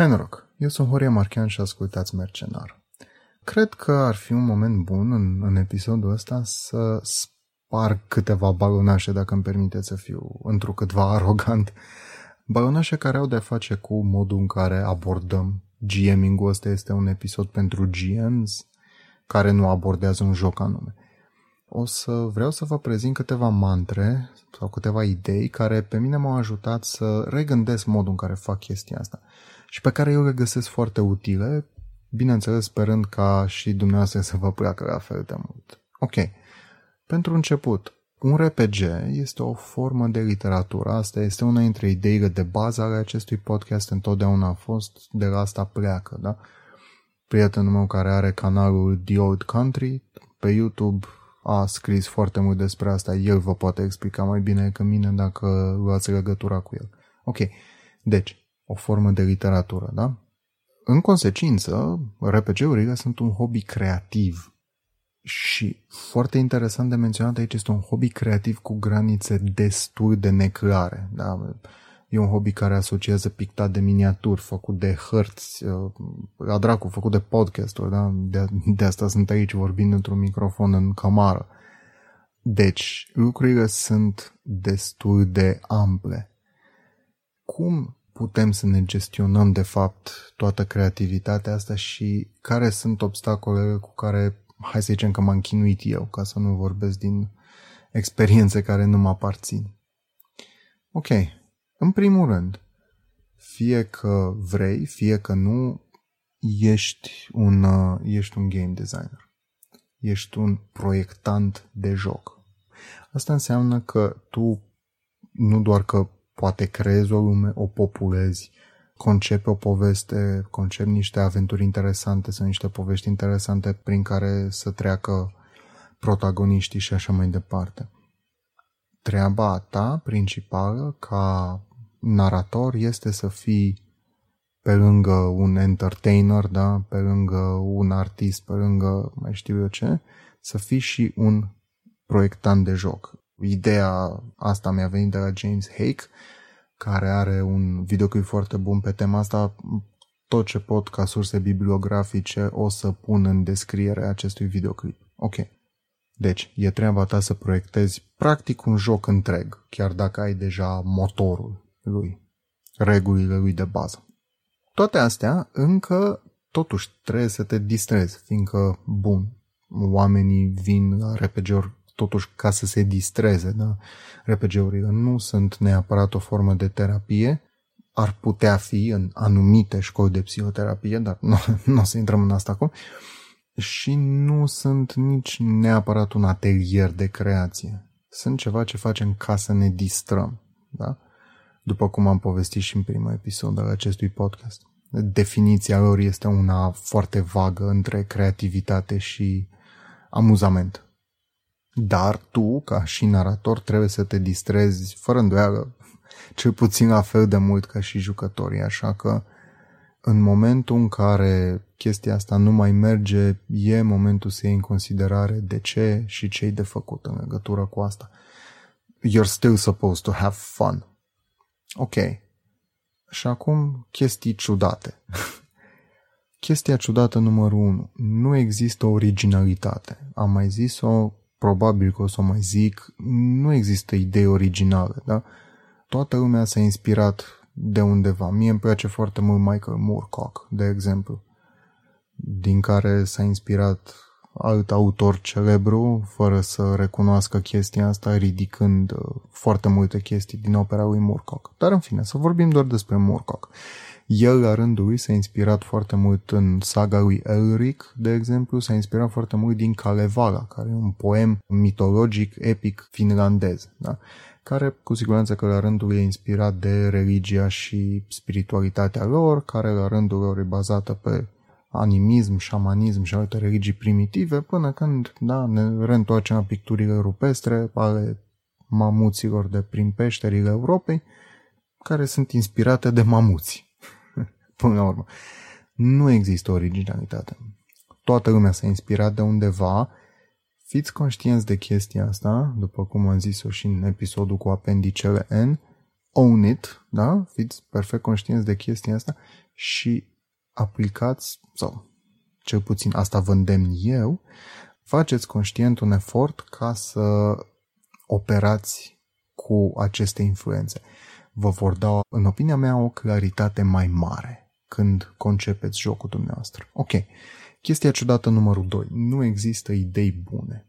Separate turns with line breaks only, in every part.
Hai noroc! Eu sunt Horia Marchian și ascultați Mercenar. Cred că ar fi un moment bun în, în episodul ăsta să spar câteva balonașe, dacă îmi permite să fiu întrucâtva arogant. Balonașe care au de-a face cu modul în care abordăm GMing-ul ăsta este un episod pentru GMs care nu abordează un joc anume. O să vreau să vă prezint câteva mantre sau câteva idei care pe mine m-au ajutat să regândesc modul în care fac chestia asta și pe care eu le găsesc foarte utile, bineînțeles sperând ca și dumneavoastră să vă placă la fel de mult. Ok. Pentru început, un RPG este o formă de literatură. Asta este una dintre ideile de bază ale acestui podcast. Întotdeauna a fost, de la asta pleacă, da? Prietenul meu care are canalul The Old Country pe YouTube a scris foarte mult despre asta. El vă poate explica mai bine decât mine dacă luați legătura cu el. Ok. Deci, o formă de literatură, da? În consecință, RPG-urile sunt un hobby creativ. Și foarte interesant de menționat aici este un hobby creativ cu granițe destul de neclare. Da? E un hobby care asociază pictat de miniaturi, făcut de hărți, uh, la dracu, făcut de podcasturi. Da? De, de asta sunt aici vorbind într-un microfon în camară. Deci, lucrurile sunt destul de ample. Cum putem să ne gestionăm de fapt toată creativitatea asta și care sunt obstacolele cu care, hai să zicem că m-am chinuit eu, ca să nu vorbesc din experiențe care nu mă aparțin. Ok, în primul rând, fie că vrei, fie că nu, ești un, uh, ești un game designer. Ești un proiectant de joc. Asta înseamnă că tu nu doar că poate creezi o lume, o populezi, concepi o poveste, concepi niște aventuri interesante sunt niște povești interesante prin care să treacă protagoniștii și așa mai departe. Treaba ta principală ca narator este să fii pe lângă un entertainer, da? pe lângă un artist, pe lângă mai știu eu ce, să fii și un proiectant de joc. Ideea asta mi-a venit de la James Hake, care are un videoclip foarte bun pe tema asta. Tot ce pot ca surse bibliografice o să pun în descriere acestui videoclip. Ok. Deci, e treaba ta să proiectezi practic un joc întreg, chiar dacă ai deja motorul lui, regulile lui de bază. Toate astea încă totuși trebuie să te distrezi, fiindcă, bun, oamenii vin la RPG-uri totuși ca să se distreze. Da? RPG-urile nu sunt neapărat o formă de terapie, ar putea fi în anumite școli de psihoterapie, dar nu, nu o să intrăm în asta acum, și nu sunt nici neapărat un atelier de creație. Sunt ceva ce facem ca să ne distrăm. Da? După cum am povestit și în primul episod al acestui podcast. Definiția lor este una foarte vagă între creativitate și amuzament. Dar tu, ca și narator, trebuie să te distrezi fără îndoială, cel puțin la fel de mult ca și jucătorii, așa că în momentul în care chestia asta nu mai merge, e momentul să iei în considerare de ce și ce de făcut în legătură cu asta. You're still supposed to have fun. Ok. Și acum chestii ciudate. Chestia ciudată numărul 1. Nu există originalitate. Am mai zis-o probabil că o să o mai zic, nu există idei originale, da? Toată lumea s-a inspirat de undeva. Mie îmi place foarte mult Michael Moorcock, de exemplu, din care s-a inspirat alt autor celebru, fără să recunoască chestia asta, ridicând uh, foarte multe chestii din opera lui Moorcock. Dar în fine, să vorbim doar despre Moorcock. El, la rândul lui, s-a inspirat foarte mult în saga lui Elric, de exemplu, s-a inspirat foarte mult din Kalevala, care e un poem mitologic, epic finlandez, da? care cu siguranță că la rândul e inspirat de religia și spiritualitatea lor, care la rândul lor e bazată pe animism, șamanism și alte religii primitive, până când da, ne reîntoarcem la picturile rupestre ale mamuților de prin peșterile Europei, care sunt inspirate de mamuți până la urmă. Nu există originalitate. Toată lumea s-a inspirat de undeva. Fiți conștienți de chestia asta, după cum am zis-o și în episodul cu apendicele N, own it, da? Fiți perfect conștienți de chestia asta și aplicați, sau cel puțin asta vă îndemn eu, faceți conștient un efort ca să operați cu aceste influențe. Vă vor da, în opinia mea, o claritate mai mare când concepeți jocul dumneavoastră. Ok, chestia ciudată numărul 2. Nu există idei bune.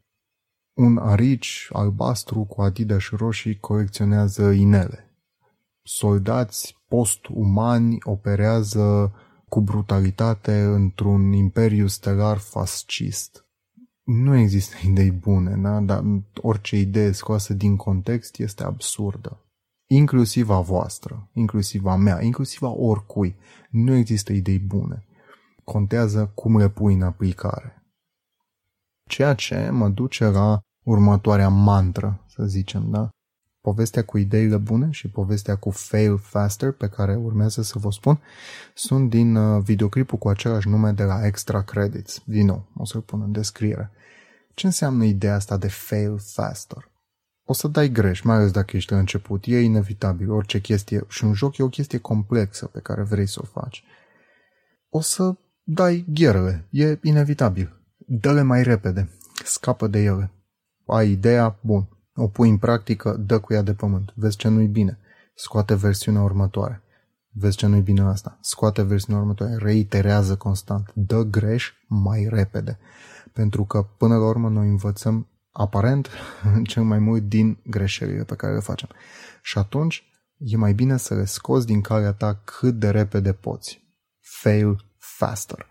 Un arici albastru cu adidas roșii colecționează inele. Soldați post-umani operează cu brutalitate într-un imperiu stelar fascist. Nu există idei bune, da? dar orice idee scoasă din context este absurdă. Inclusiv a voastră, inclusiv a mea, inclusiv a oricui. Nu există idei bune. Contează cum le pui în aplicare. Ceea ce mă duce la următoarea mantră, să zicem, da? povestea cu ideile bune și povestea cu Fail Faster, pe care urmează să vă spun, sunt din uh, videoclipul cu același nume de la Extra Credits. Din nou, o să-l pun în descriere. Ce înseamnă ideea asta de Fail Faster? O să dai greș, mai ales dacă ești la început. E inevitabil, orice chestie. Și un joc e o chestie complexă pe care vrei să o faci. O să dai gherele. E inevitabil. Dă-le mai repede. Scapă de ele. Ai ideea? Bun o pui în practică, dă cu ea de pământ. Vezi ce nu-i bine. Scoate versiunea următoare. Vezi ce nu-i bine asta. Scoate versiunea următoare. Reiterează constant. Dă greș mai repede. Pentru că, până la urmă, noi învățăm aparent cel mai mult din greșelile pe care le facem. Și atunci e mai bine să le scoți din calea ta cât de repede poți. Fail faster.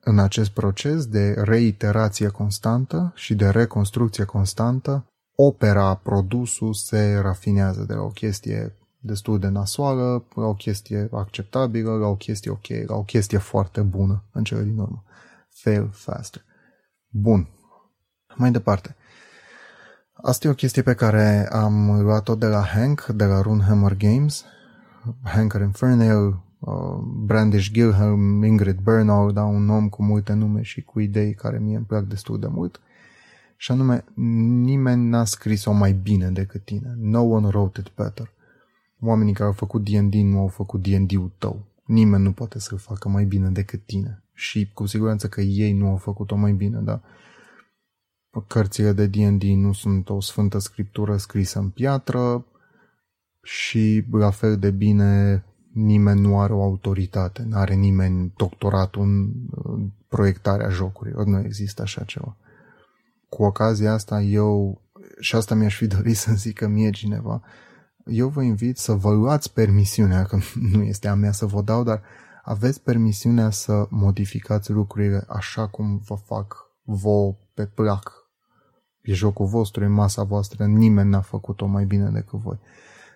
În acest proces de reiterație constantă și de reconstrucție constantă, opera, produsul se rafinează de la o chestie destul de nasoală la o chestie acceptabilă, la o chestie ok, la o chestie foarte bună în cele din urmă. Fail faster. Bun. Mai departe. Asta e o chestie pe care am luat-o de la Hank, de la Runehammer Games. Hank Infernal, uh, Brandish Gilhelm, Ingrid Bernau, da, un om cu multe nume și cu idei care mie îmi plac destul de mult. Uh, și anume, nimeni n-a scris-o mai bine decât tine. No one wrote it better. Oamenii care au făcut D&D nu au făcut D&D-ul tău. Nimeni nu poate să-l facă mai bine decât tine. Și cu siguranță că ei nu au făcut-o mai bine, dar cărțile de D&D nu sunt o sfântă scriptură scrisă în piatră și la fel de bine nimeni nu are o autoritate, nu are nimeni doctoratul în proiectarea jocurilor, nu există așa ceva cu ocazia asta eu, și asta mi-aș fi dorit să zică mie cineva, eu vă invit să vă luați permisiunea, că nu este a mea să vă dau, dar aveți permisiunea să modificați lucrurile așa cum vă fac vouă pe plac. E jocul vostru, e masa voastră, nimeni n-a făcut-o mai bine decât voi.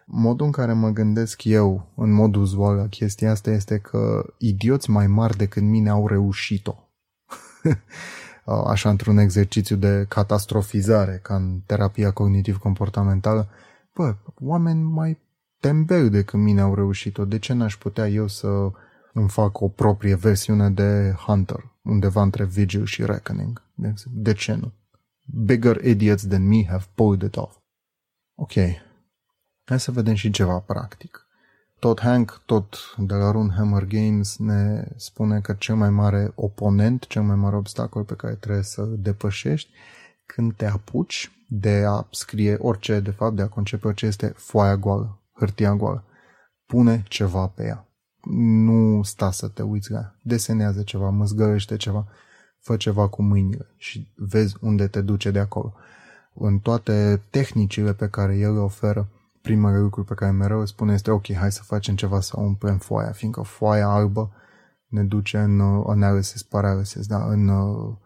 Modul în care mă gândesc eu, în mod uzual, la chestia asta este că idioți mai mari decât mine au reușit-o. Uh, așa într-un exercițiu de catastrofizare, ca în terapia cognitiv-comportamentală, bă, oameni mai tembeli decât mine au reușit-o. De ce n-aș putea eu să îmi fac o proprie versiune de Hunter, undeva între Vigil și Reckoning? De ce nu? Bigger idiots than me have pulled it off. Ok. Hai să vedem și ceva practic. Tot Hank, tot de la Runehammer Games, ne spune că cel mai mare oponent, cel mai mare obstacol pe care trebuie să depășești când te apuci de a scrie orice, de fapt, de a concepe orice este foaia goală, hârtia goală. Pune ceva pe ea. Nu sta să te uiți la ea. Desenează ceva, măzgărește ceva, fă ceva cu mâinile și vezi unde te duce de acolo. În toate tehnicile pe care el le oferă, primele lucruri pe care mereu îți spune este ok, hai să facem ceva să umplem foaia, fiindcă foaia albă ne duce în uh, analysis paralysis, da? în uh,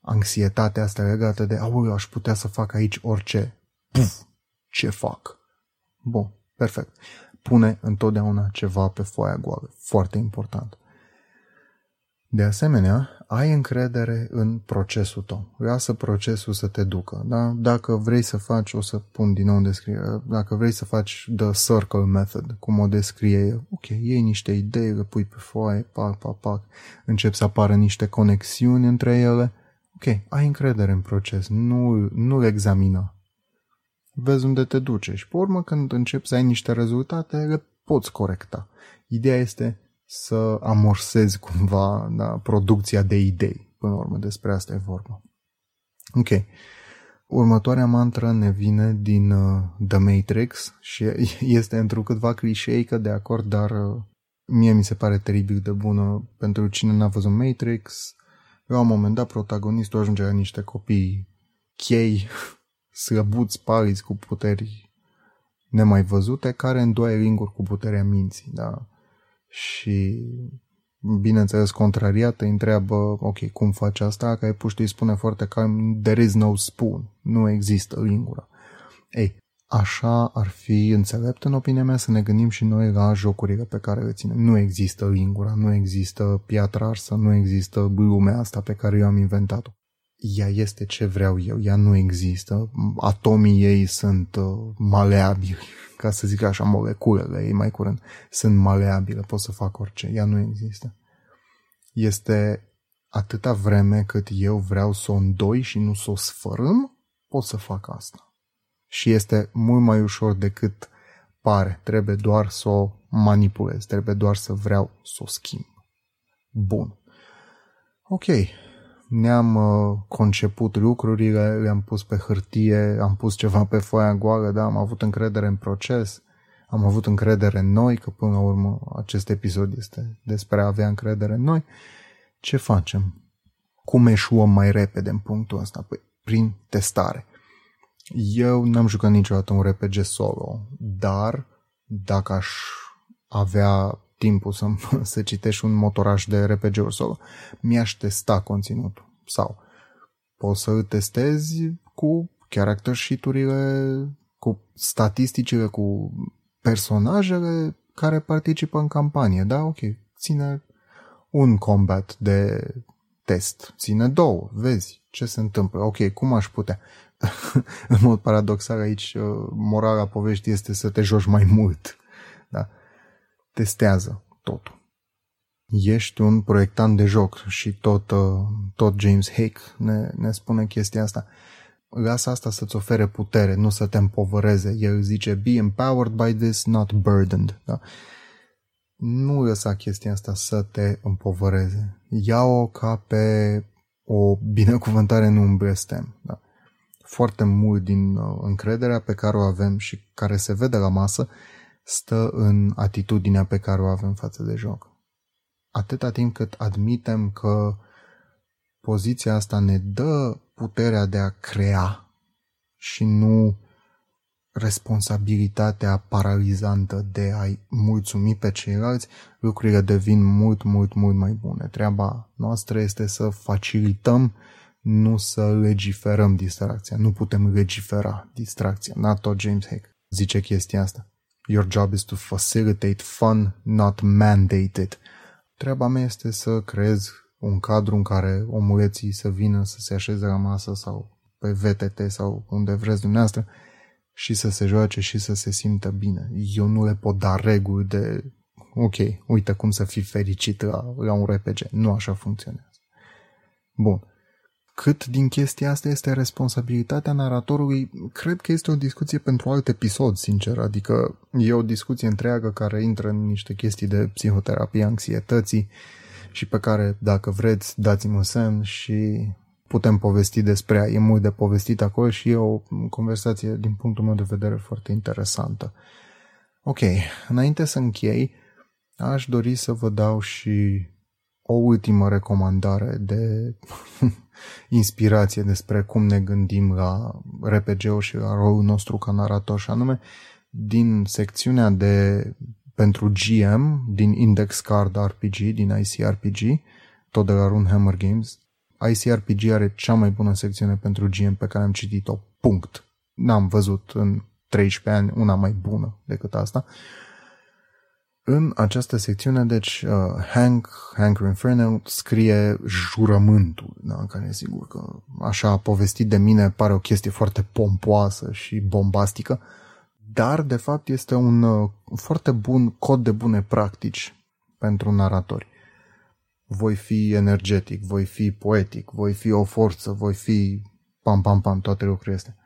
anxietatea asta legată de aoleu, aș putea să fac aici orice. Puf, ce fac? Bun, perfect. Pune întotdeauna ceva pe foaia goală. Foarte important. De asemenea, ai încredere în procesul tău. Lasă procesul să te ducă. Da? Dacă vrei să faci, o să pun din nou în descriere, dacă vrei să faci the circle method, cum o descrie el, ok, iei niște idei, le pui pe foaie, pac, pac, pac, încep să apară niște conexiuni între ele, ok, ai încredere în proces, nu, nu le examina. vezi unde te duce și pe urmă când începi să ai niște rezultate, le poți corecta. Ideea este să amorsezi cumva da, producția de idei. Până la urmă, despre asta e vorba. Ok. Următoarea mantră ne vine din uh, The Matrix și este într-un câtva clișeică de acord, dar uh, mie mi se pare teribil de bună. Pentru cine n-a văzut Matrix, la un moment dat protagonistul ajunge la niște copii chei, slăbuți, paliți cu puteri nemai văzute, care îndoaie linguri cu puterea minții. Da? Și bineînțeles contrariată, îi întreabă, ok, cum faci asta? Care puștii îi spune foarte calm, there is no spoon, nu există lingura. Ei, așa ar fi înțelept în opinia mea să ne gândim și noi la jocurile pe care le ținem. Nu există lingura, nu există piatra arsă, nu există lumea asta pe care eu am inventat-o. Ea este ce vreau eu, ea nu există. Atomii ei sunt uh, maleabili, ca să zic așa, moleculele ei mai curând sunt maleabile, pot să fac orice, ea nu există. Este atâta vreme cât eu vreau să o îndoi și nu să o sfărâm, pot să fac asta. Și este mult mai ușor decât pare. Trebuie doar să o manipulez, trebuie doar să vreau să o schimb. Bun. Ok, ne-am uh, conceput lucrurile, le-am pus pe hârtie, am pus ceva pe foaia goală, da, am avut încredere în proces, am avut încredere în noi, că până la urmă acest episod este despre a avea încredere în noi. Ce facem? Cum eșuăm mai repede în punctul ăsta? Păi, prin testare. Eu n-am jucat niciodată un RPG solo, dar dacă aș avea timpul să, să citești un motoraj de RPG-uri solo, mi-aș testa conținutul. Sau poți să îl testezi cu character sheet-urile, cu statisticile, cu personajele care participă în campanie. Da, ok, ține un combat de test, ține două, vezi ce se întâmplă. Ok, cum aș putea? în mod paradoxal aici, uh, morala poveștii este să te joci mai mult. Da? Testează totul. Ești un proiectant de joc și tot, uh, tot James Hake ne, ne spune chestia asta. Lasă asta să-ți ofere putere, nu să te împovăreze. El zice, be empowered by this, not burdened. Da? Nu lăsa chestia asta să te împovăreze. Ia-o ca pe o binecuvântare în un blestem. Da? Foarte mult din uh, încrederea pe care o avem și care se vede la masă stă în atitudinea pe care o avem față de joc. Atâta timp cât admitem că poziția asta ne dă puterea de a crea și nu responsabilitatea paralizantă de a-i mulțumi pe ceilalți, lucrurile devin mult, mult, mult mai bune. Treaba noastră este să facilităm, nu să legiferăm distracția. Nu putem legifera distracția. Not tot James Heck zice chestia asta. Your job is to facilitate fun, not mandate it. Treaba mea este să creez un cadru în care omuleții să vină să se așeze la masă sau pe VTT sau unde vreți dumneavoastră și să se joace și să se simtă bine. Eu nu le pot da reguli de ok, uite cum să fii fericit la, la un RPG. Nu așa funcționează. Bun. Cât din chestia asta este responsabilitatea naratorului, cred că este o discuție pentru alt episod, sincer. Adică e o discuție întreagă care intră în niște chestii de psihoterapie, anxietății și pe care, dacă vreți, dați-mi un semn și putem povesti despre ea. E mult de povestit acolo și e o conversație, din punctul meu de vedere, foarte interesantă. Ok, înainte să închei, aș dori să vă dau și o ultimă recomandare de inspirație despre cum ne gândim la RPG-ul și la rolul nostru ca narator și anume din secțiunea de pentru GM din Index Card RPG, din ICRPG, tot de la Runehammer Games. ICRPG are cea mai bună secțiune pentru GM pe care am citit-o. Punct. N-am văzut în 13 ani una mai bună decât asta. Uh, în această secțiune, deci, uh, Hank, Hank Infernal scrie jurământul, da, care sigur că așa a povestit de mine, pare o chestie foarte pompoasă și bombastică, dar de fapt este un uh, foarte bun cod de bune practici pentru naratori. Voi fi energetic, voi fi poetic, voi fi o forță, voi fi pam pam pam, toate lucrurile astea.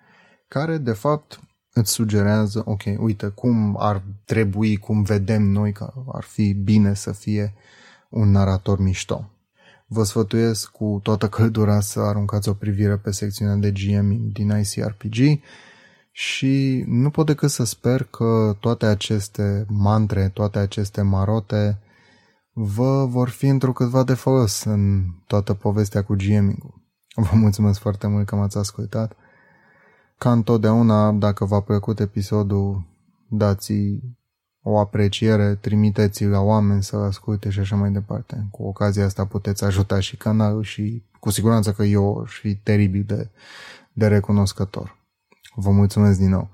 Care, de fapt, îți sugerează, ok, uite, cum ar trebui, cum vedem noi că ar fi bine să fie un narator mișto. Vă sfătuiesc cu toată căldura să aruncați o privire pe secțiunea de GM din ICRPG și nu pot decât să sper că toate aceste mantre, toate aceste marote vă vor fi într-o câtva de folos în toată povestea cu GM-ul. Vă mulțumesc foarte mult că m-ați ascultat. Ca întotdeauna, dacă v-a plăcut episodul, dați o apreciere, trimiteți-l la oameni să asculte și așa mai departe. Cu ocazia asta puteți ajuta și canalul și cu siguranță că eu aș fi teribil de, de recunoscător. Vă mulțumesc din nou.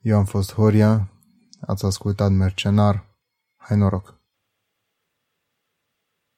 Eu am fost Horia, ați ascultat Mercenar, hai noroc!